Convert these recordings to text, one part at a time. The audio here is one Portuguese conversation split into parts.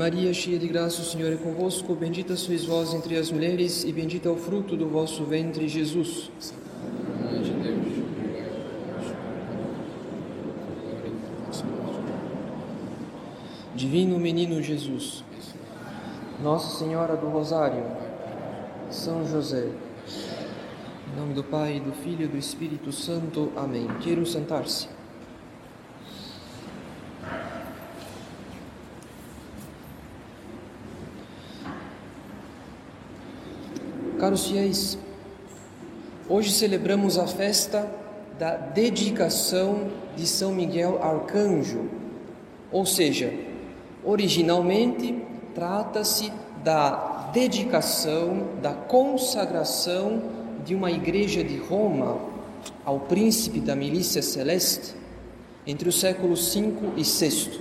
Maria, cheia de graça, o Senhor é convosco. Bendita sois vós entre as mulheres, e bendito é o fruto do vosso ventre, Jesus. Divino Menino Jesus, Nossa Senhora do Rosário, São José, em nome do Pai, do Filho e do Espírito Santo. Amém. Quero sentar-se. Caros fiéis, hoje celebramos a festa da dedicação de São Miguel Arcanjo, ou seja, originalmente trata-se da dedicação, da consagração de uma igreja de Roma ao príncipe da milícia celeste entre os séculos V e VI.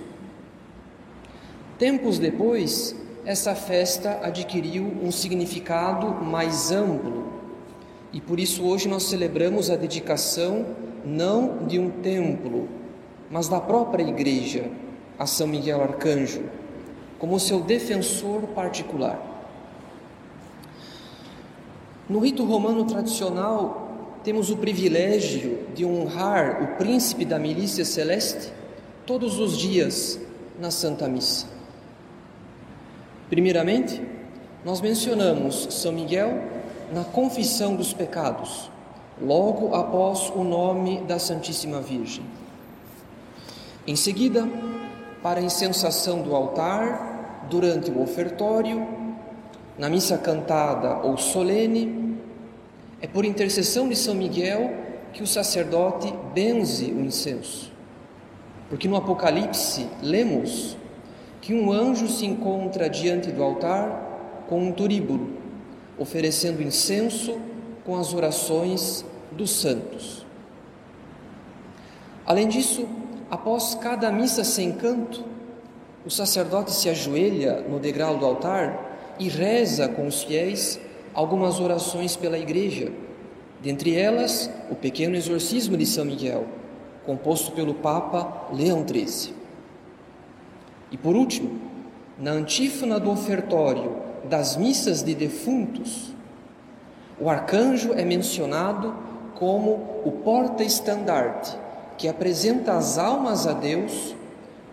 Tempos depois, essa festa adquiriu um significado mais amplo e por isso hoje nós celebramos a dedicação não de um templo, mas da própria igreja a São Miguel Arcanjo, como seu defensor particular. No rito romano tradicional, temos o privilégio de honrar o príncipe da milícia celeste todos os dias na Santa Missa. Primeiramente, nós mencionamos São Miguel na confissão dos pecados, logo após o nome da Santíssima Virgem. Em seguida, para a incensação do altar, durante o ofertório, na missa cantada ou solene, é por intercessão de São Miguel que o sacerdote benze o incenso. Porque no Apocalipse lemos que um anjo se encontra diante do altar com um turíbulo, oferecendo incenso com as orações dos santos. Além disso, após cada missa sem canto, o sacerdote se ajoelha no degrau do altar e reza com os fiéis algumas orações pela igreja, dentre elas o pequeno exorcismo de São Miguel, composto pelo Papa Leão XIII. E por último, na antífona do ofertório das missas de defuntos, o arcanjo é mencionado como o porta-estandarte que apresenta as almas a Deus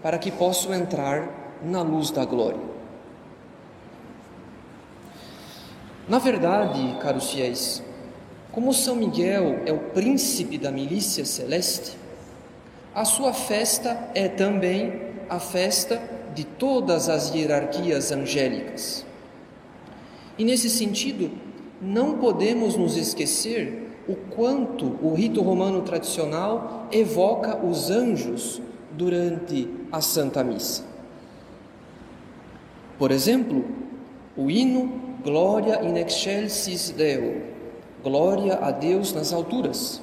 para que possam entrar na luz da glória. Na verdade, caros fiéis, como São Miguel é o príncipe da milícia celeste, a sua festa é também a festa de todas as hierarquias angélicas. E nesse sentido, não podemos nos esquecer o quanto o rito romano tradicional evoca os anjos durante a Santa Missa. Por exemplo, o hino Glória in excelsis Deo, Glória a Deus nas alturas,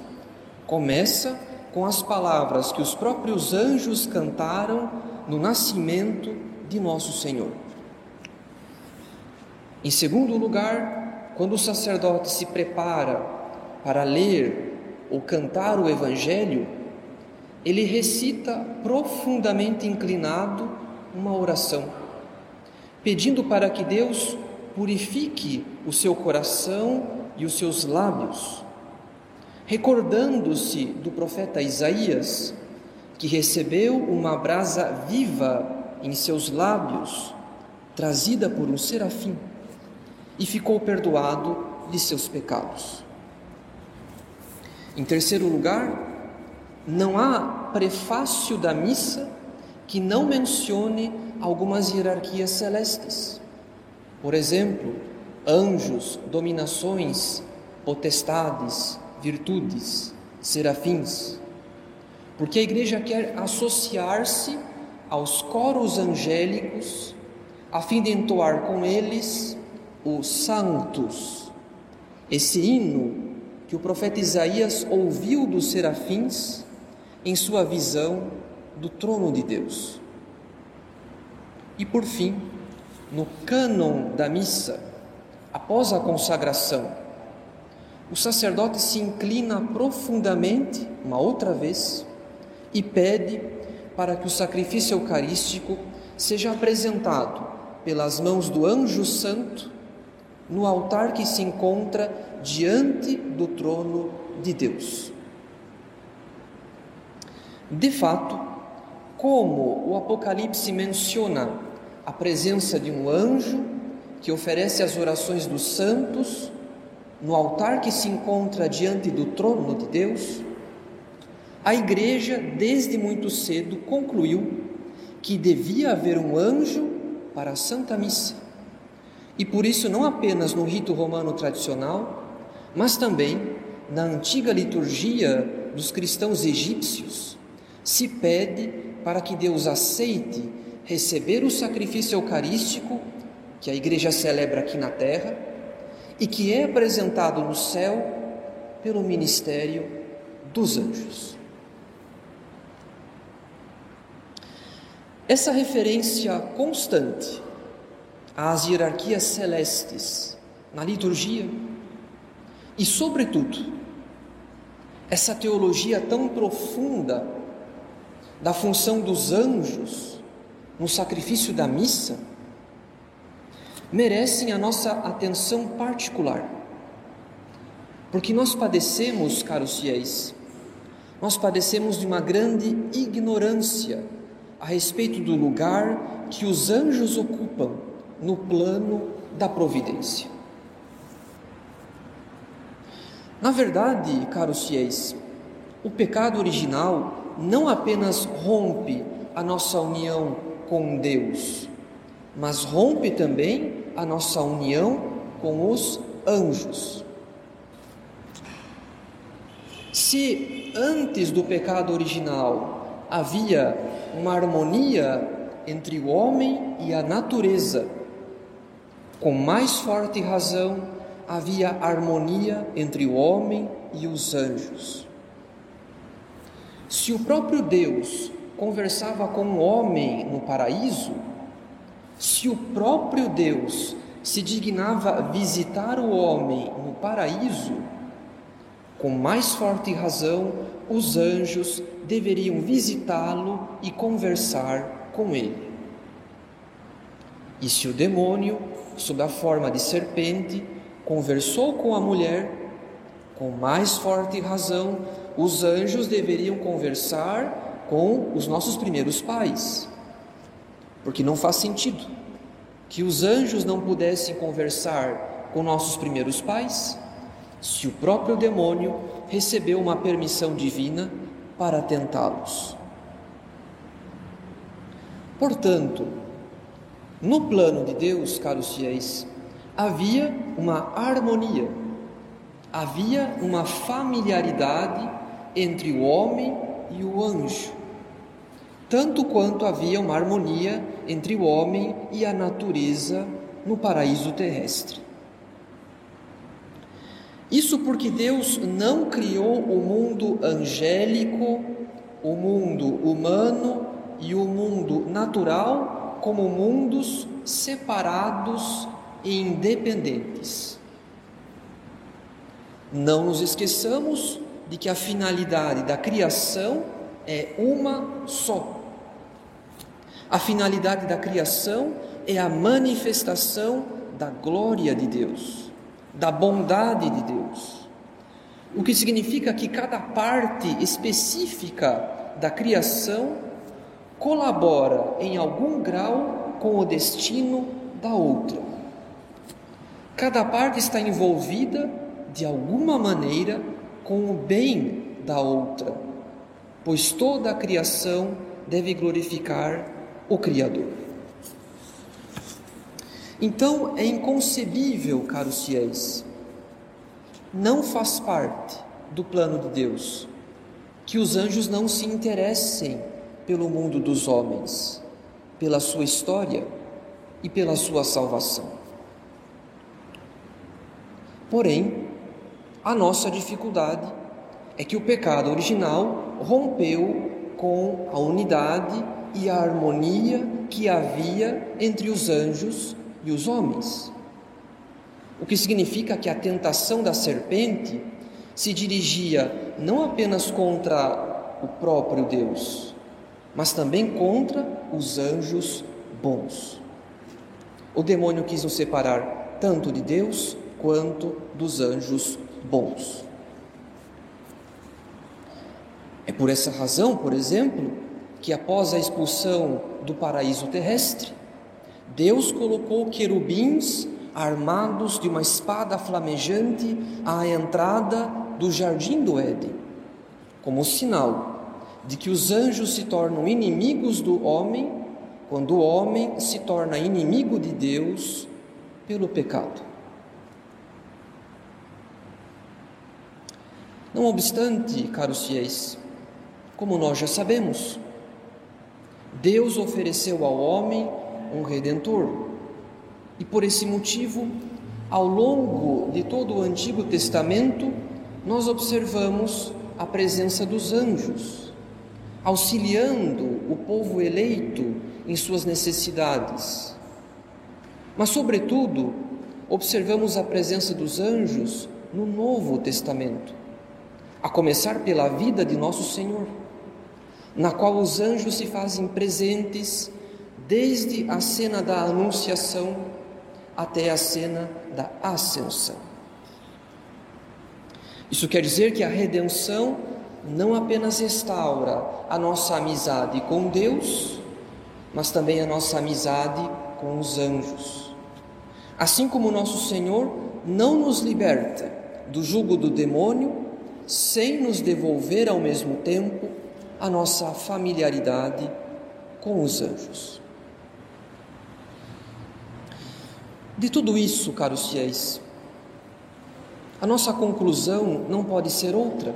começa com as palavras que os próprios anjos cantaram no nascimento de nosso Senhor. Em segundo lugar, quando o sacerdote se prepara para ler ou cantar o Evangelho, ele recita profundamente inclinado uma oração, pedindo para que Deus purifique o seu coração e os seus lábios, recordando-se do profeta Isaías, que recebeu uma brasa viva em seus lábios, trazida por um serafim, e ficou perdoado de seus pecados. Em terceiro lugar, não há prefácio da missa que não mencione algumas hierarquias celestes. Por exemplo, anjos, dominações, potestades, virtudes, serafins porque a igreja quer associar-se aos coros angélicos, a fim de entoar com eles os santos, esse hino que o profeta Isaías ouviu dos serafins em sua visão do trono de Deus. E por fim, no cânon da missa, após a consagração, o sacerdote se inclina profundamente, uma outra vez, e pede para que o sacrifício eucarístico seja apresentado pelas mãos do anjo santo no altar que se encontra diante do trono de Deus. De fato, como o Apocalipse menciona a presença de um anjo que oferece as orações dos santos no altar que se encontra diante do trono de Deus, a igreja, desde muito cedo, concluiu que devia haver um anjo para a Santa Missa. E por isso, não apenas no rito romano tradicional, mas também na antiga liturgia dos cristãos egípcios, se pede para que Deus aceite receber o sacrifício eucarístico que a igreja celebra aqui na terra e que é apresentado no céu pelo ministério dos anjos. Essa referência constante às hierarquias celestes na liturgia e, sobretudo, essa teologia tão profunda da função dos anjos no sacrifício da missa merecem a nossa atenção particular. Porque nós padecemos, caros fiéis, nós padecemos de uma grande ignorância a respeito do lugar que os anjos ocupam no plano da providência. Na verdade, caros fiéis, o pecado original não apenas rompe a nossa união com Deus, mas rompe também a nossa união com os anjos. Se antes do pecado original havia uma harmonia entre o homem e a natureza. Com mais forte razão, havia harmonia entre o homem e os anjos. Se o próprio Deus conversava com o homem no paraíso, se o próprio Deus se dignava visitar o homem no paraíso, com mais forte razão, os anjos deveriam visitá-lo e conversar com ele. E se o demônio, sob a forma de serpente, conversou com a mulher, com mais forte razão, os anjos deveriam conversar com os nossos primeiros pais. Porque não faz sentido que os anjos não pudessem conversar com nossos primeiros pais se o próprio demônio recebeu uma permissão divina para tentá-los. Portanto, no plano de Deus, caros fiéis, havia uma harmonia, havia uma familiaridade entre o homem e o anjo, tanto quanto havia uma harmonia entre o homem e a natureza no paraíso terrestre. Isso porque Deus não criou o mundo angélico, o mundo humano e o mundo natural como mundos separados e independentes. Não nos esqueçamos de que a finalidade da criação é uma só. A finalidade da criação é a manifestação da glória de Deus da bondade de Deus. O que significa que cada parte específica da criação colabora em algum grau com o destino da outra. Cada parte está envolvida de alguma maneira com o bem da outra, pois toda a criação deve glorificar o Criador. Então é inconcebível, caros fiéis, não faz parte do plano de Deus que os anjos não se interessem pelo mundo dos homens, pela sua história e pela sua salvação. Porém, a nossa dificuldade é que o pecado original rompeu com a unidade e a harmonia que havia entre os anjos e os homens. O que significa que a tentação da serpente se dirigia não apenas contra o próprio Deus, mas também contra os anjos bons. O demônio quis nos separar tanto de Deus quanto dos anjos bons. É por essa razão, por exemplo, que após a expulsão do paraíso terrestre, Deus colocou querubins armados de uma espada flamejante à entrada do jardim do Éden, como sinal de que os anjos se tornam inimigos do homem quando o homem se torna inimigo de Deus pelo pecado. Não obstante, caros fiéis, como nós já sabemos, Deus ofereceu ao homem um redentor. E por esse motivo, ao longo de todo o Antigo Testamento, nós observamos a presença dos anjos, auxiliando o povo eleito em suas necessidades. Mas, sobretudo, observamos a presença dos anjos no Novo Testamento, a começar pela vida de nosso Senhor, na qual os anjos se fazem presentes desde a cena da Anunciação até a cena da Ascensão. Isso quer dizer que a redenção não apenas restaura a nossa amizade com Deus, mas também a nossa amizade com os anjos. Assim como nosso Senhor não nos liberta do jugo do demônio, sem nos devolver ao mesmo tempo a nossa familiaridade com os anjos. De tudo isso, caros fiéis, a nossa conclusão não pode ser outra.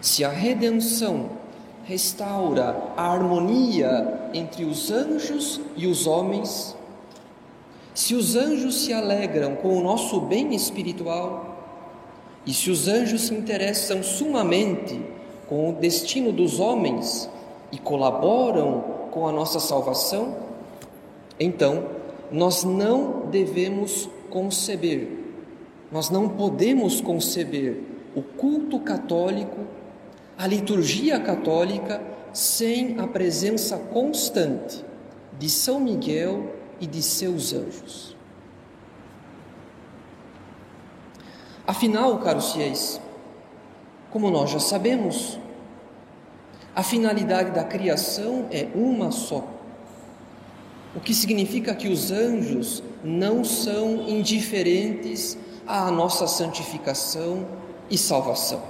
Se a redenção restaura a harmonia entre os anjos e os homens, se os anjos se alegram com o nosso bem espiritual, e se os anjos se interessam sumamente com o destino dos homens e colaboram com a nossa salvação, então nós não devemos conceber, nós não podemos conceber o culto católico, a liturgia católica, sem a presença constante de São Miguel e de seus anjos. Afinal, caros fiéis, como nós já sabemos, a finalidade da criação é uma só o que significa que os anjos não são indiferentes à nossa santificação e salvação.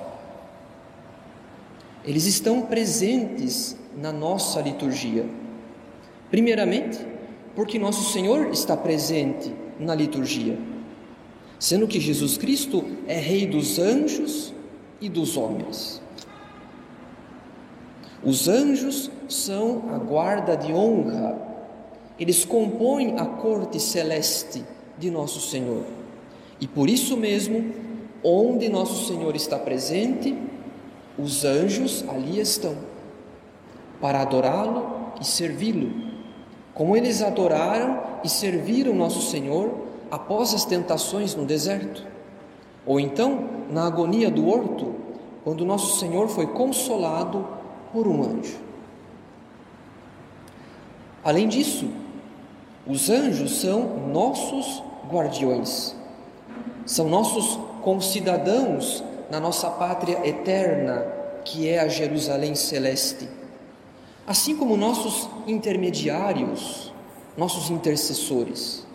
Eles estão presentes na nossa liturgia. Primeiramente, porque nosso Senhor está presente na liturgia, sendo que Jesus Cristo é Rei dos anjos e dos homens. Os anjos são a guarda de honra eles compõem a corte celeste de nosso Senhor. E por isso mesmo, onde nosso Senhor está presente, os anjos ali estão, para adorá-lo e servi-lo, como eles adoraram e serviram nosso Senhor após as tentações no deserto, ou então na agonia do horto, quando nosso Senhor foi consolado por um anjo. Além disso, os anjos são nossos guardiões, são nossos concidadãos na nossa pátria eterna, que é a Jerusalém celeste. Assim como nossos intermediários, nossos intercessores.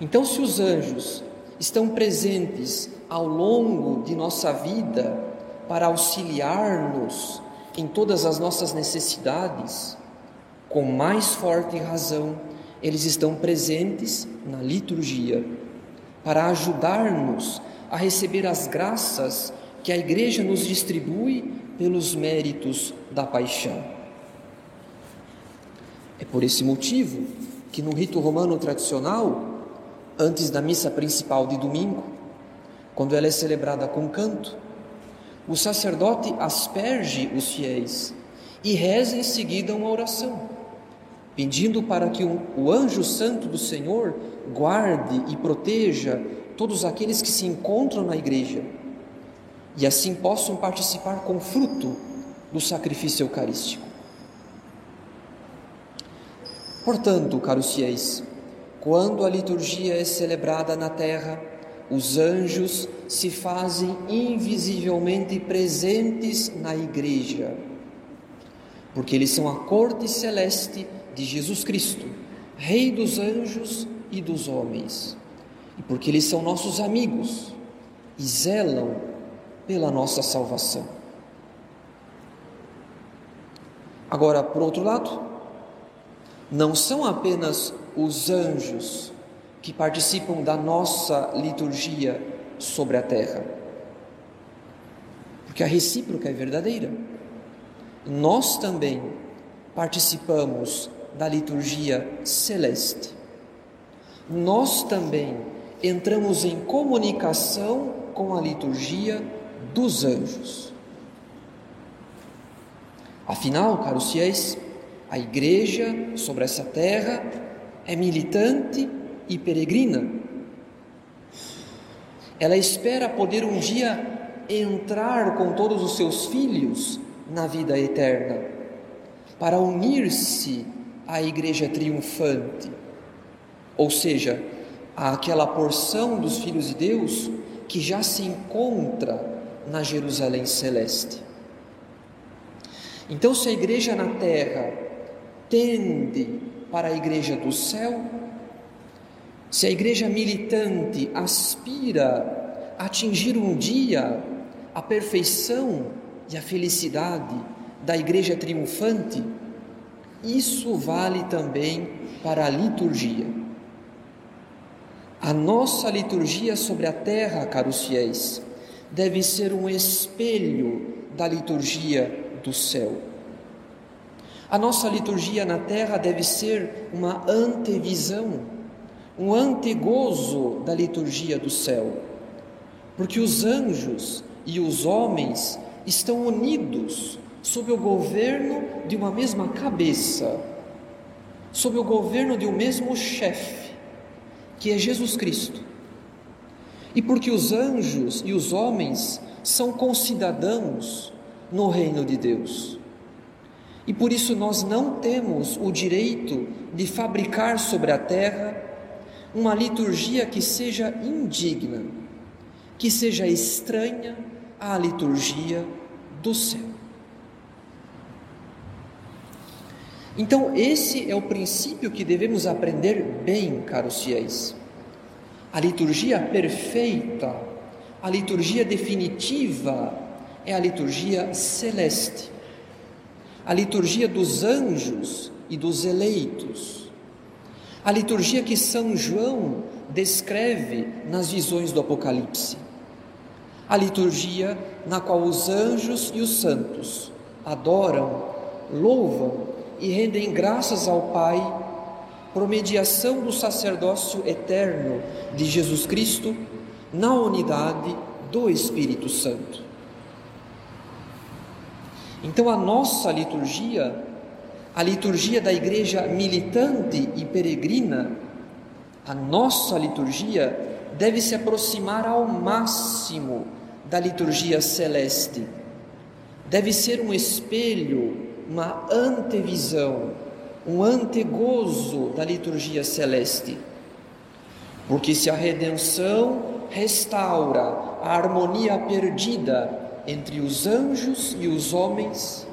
Então, se os anjos estão presentes ao longo de nossa vida para auxiliar-nos em todas as nossas necessidades, com mais forte razão, eles estão presentes na liturgia para ajudar-nos a receber as graças que a Igreja nos distribui pelos méritos da paixão. É por esse motivo que no rito romano tradicional, antes da missa principal de domingo, quando ela é celebrada com canto, o sacerdote asperge os fiéis e reza em seguida uma oração pedindo para que o anjo santo do Senhor guarde e proteja todos aqueles que se encontram na igreja e assim possam participar com fruto do sacrifício eucarístico. Portanto, caros fiéis, quando a liturgia é celebrada na terra, os anjos se fazem invisivelmente presentes na igreja, porque eles são a corte celeste de Jesus Cristo, Rei dos anjos e dos homens, e porque eles são nossos amigos e zelam pela nossa salvação. Agora, por outro lado, não são apenas os anjos que participam da nossa liturgia sobre a terra, porque a recíproca é verdadeira. Nós também participamos da liturgia celeste. Nós também entramos em comunicação com a liturgia dos anjos. Afinal, caros fiéis, a igreja sobre essa terra é militante e peregrina. Ela espera poder um dia entrar com todos os seus filhos na vida eterna, para unir-se à igreja triunfante, ou seja, àquela porção dos filhos de Deus que já se encontra na Jerusalém celeste. Então, se a igreja na terra tende para a igreja do céu, se a igreja militante aspira a atingir um dia a perfeição e a felicidade da igreja triunfante, isso vale também para a liturgia. A nossa liturgia sobre a terra, caros fiéis, deve ser um espelho da liturgia do céu. A nossa liturgia na terra deve ser uma antevisão, um antegozo da liturgia do céu, porque os anjos e os homens estão unidos sob o governo de uma mesma cabeça, sob o governo de um mesmo chefe, que é Jesus Cristo. E porque os anjos e os homens são concidadãos no reino de Deus. E por isso nós não temos o direito de fabricar sobre a terra uma liturgia que seja indigna, que seja estranha à liturgia do céu. Então, esse é o princípio que devemos aprender bem, caros fiéis. A liturgia perfeita, a liturgia definitiva, é a liturgia celeste, a liturgia dos anjos e dos eleitos, a liturgia que São João descreve nas visões do Apocalipse, a liturgia na qual os anjos e os santos adoram, louvam e rendem graças ao Pai por mediação do sacerdócio eterno de Jesus Cristo na unidade do Espírito Santo. Então, a nossa liturgia, a liturgia da igreja militante e peregrina, a nossa liturgia deve se aproximar ao máximo da liturgia celeste, deve ser um espelho, uma antevisão, um antegozo da liturgia celeste. Porque se a redenção restaura a harmonia perdida entre os anjos e os homens,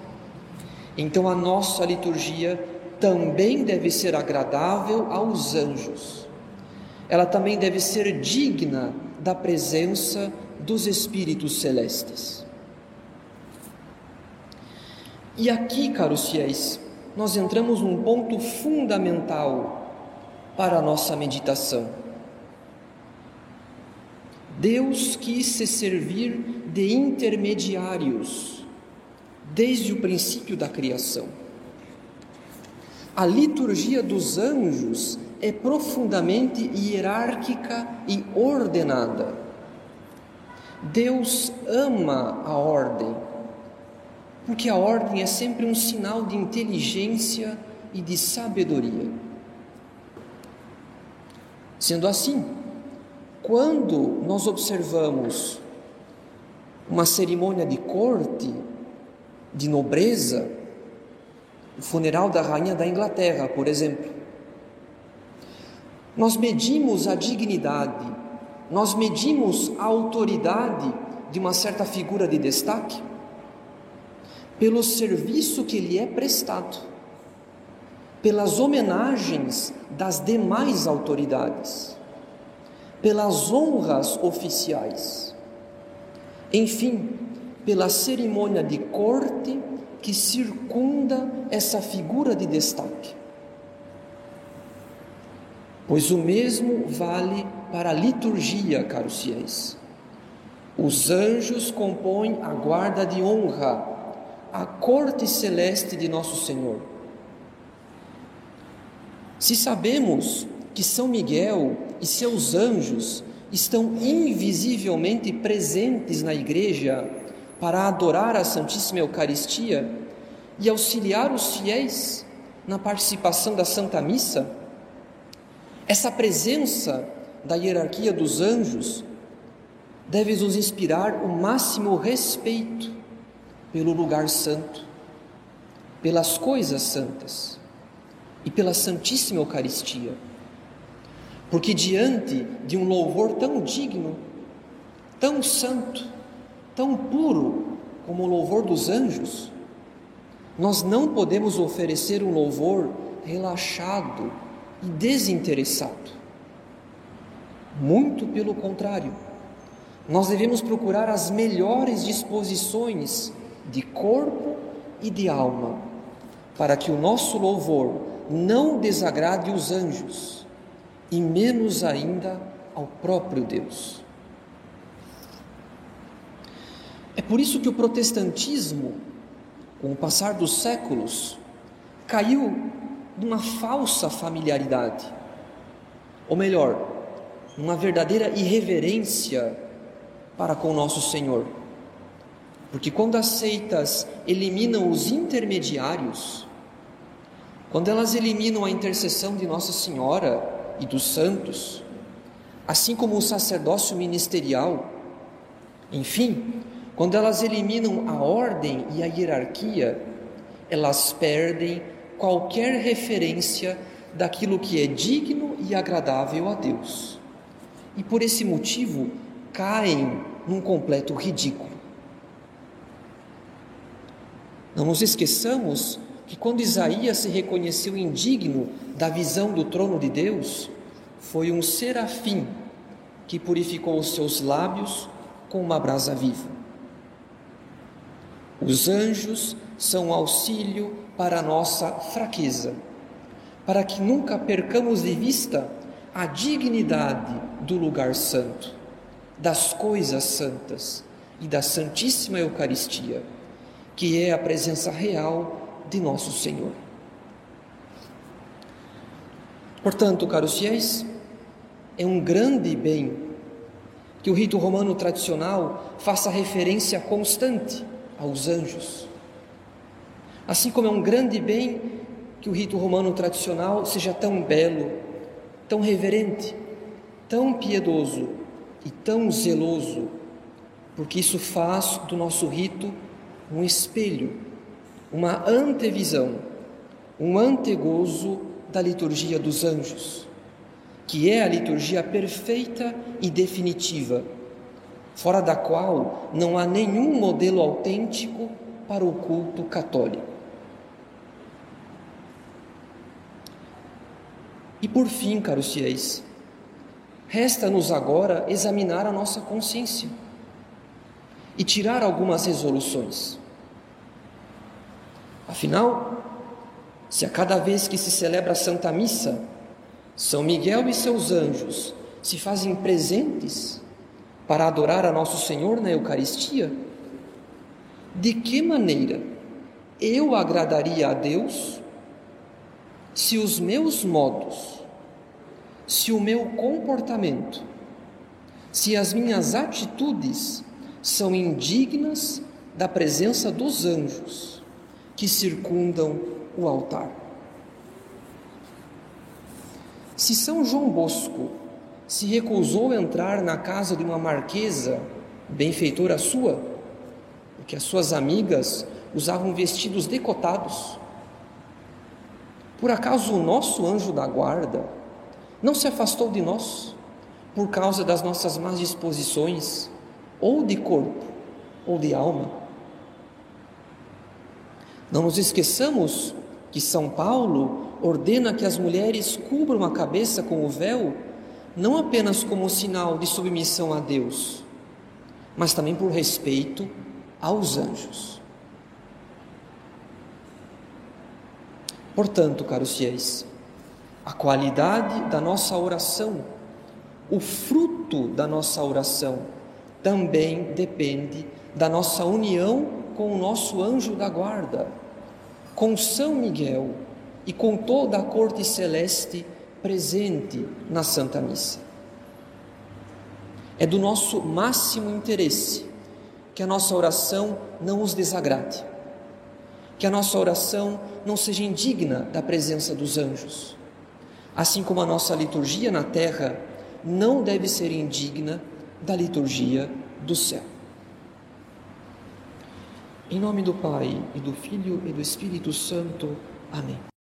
então a nossa liturgia também deve ser agradável aos anjos. Ela também deve ser digna da presença dos espíritos celestes. E aqui, caros fiéis, nós entramos num ponto fundamental para a nossa meditação. Deus quis se servir de intermediários desde o princípio da criação. A liturgia dos anjos é profundamente hierárquica e ordenada. Deus ama a ordem, porque a ordem é sempre um sinal de inteligência e de sabedoria. Sendo assim, quando nós observamos uma cerimônia de corte, de nobreza, o funeral da rainha da Inglaterra, por exemplo. Nós medimos a dignidade, nós medimos a autoridade de uma certa figura de destaque pelo serviço que lhe é prestado, pelas homenagens das demais autoridades, pelas honras oficiais, enfim, pela cerimônia de corte que circunda essa figura de destaque. Pois o mesmo vale para a liturgia, caros fiéis. Os anjos compõem a guarda de honra, a corte celeste de nosso Senhor. Se sabemos que São Miguel e seus anjos estão invisivelmente presentes na igreja para adorar a Santíssima Eucaristia e auxiliar os fiéis na participação da Santa Missa, essa presença da hierarquia dos anjos deve nos inspirar o máximo respeito pelo lugar santo, pelas coisas santas e pela Santíssima Eucaristia. Porque diante de um louvor tão digno, tão santo, tão puro como o louvor dos anjos, nós não podemos oferecer um louvor relaxado e desinteressado. Muito pelo contrário, nós devemos procurar as melhores disposições de corpo e de alma, para que o nosso louvor não desagrade os anjos e menos ainda ao próprio Deus. É por isso que o protestantismo, com o passar dos séculos, caiu numa falsa familiaridade, ou melhor, numa verdadeira irreverência para com nosso Senhor. Porque quando as seitas eliminam os intermediários, quando elas eliminam a intercessão de Nossa Senhora e dos santos, assim como o sacerdócio ministerial, enfim, quando elas eliminam a ordem e a hierarquia, elas perdem qualquer referência daquilo que é digno e agradável a Deus. E por esse motivo caem num completo ridículo. Não nos esqueçamos que quando Isaías se reconheceu indigno da visão do trono de Deus, foi um serafim que purificou os seus lábios com uma brasa viva. Os anjos são auxílio para a nossa fraqueza, para que nunca percamos de vista a dignidade do lugar santo, das coisas santas e da Santíssima Eucaristia, que é a presença real de nosso Senhor. Portanto, caros fiéis, é um grande bem que o rito romano tradicional faça referência constante aos anjos. Assim como é um grande bem que o rito romano tradicional seja tão belo, tão reverente, tão piedoso e tão zeloso, porque isso faz do nosso rito um espelho, uma antevisão, um antegozo da liturgia dos anjos, que é a liturgia perfeita e definitiva fora da qual não há nenhum modelo autêntico para o culto católico. E por fim, caros fiéis, resta-nos agora examinar a nossa consciência e tirar algumas resoluções. Afinal, se a cada vez que se celebra a Santa Missa, São Miguel e seus anjos se fazem presentes para adorar a nosso Senhor na Eucaristia? De que maneira eu agradaria a Deus se os meus modos, se o meu comportamento, se as minhas atitudes são indignas da presença dos anjos que circundam o altar? Se São João Bosco se recusou a entrar na casa de uma marquesa, benfeitora sua, porque as suas amigas usavam vestidos decotados. Por acaso o nosso anjo da guarda não se afastou de nós por causa das nossas más disposições, ou de corpo, ou de alma? Não nos esqueçamos que São Paulo ordena que as mulheres cubram a cabeça com o véu, não apenas como sinal de submissão a Deus, mas também por respeito aos anjos. Portanto, caros fiéis, a qualidade da nossa oração, o fruto da nossa oração, também depende da nossa união com o nosso anjo da guarda, com São Miguel e com toda a corte celeste presente na Santa Missa. É do nosso máximo interesse que a nossa oração não os desagrade, que a nossa oração não seja indigna da presença dos anjos, assim como a nossa liturgia na terra não deve ser indigna da liturgia do céu. Em nome do Pai, e do Filho e do Espírito Santo. Amém.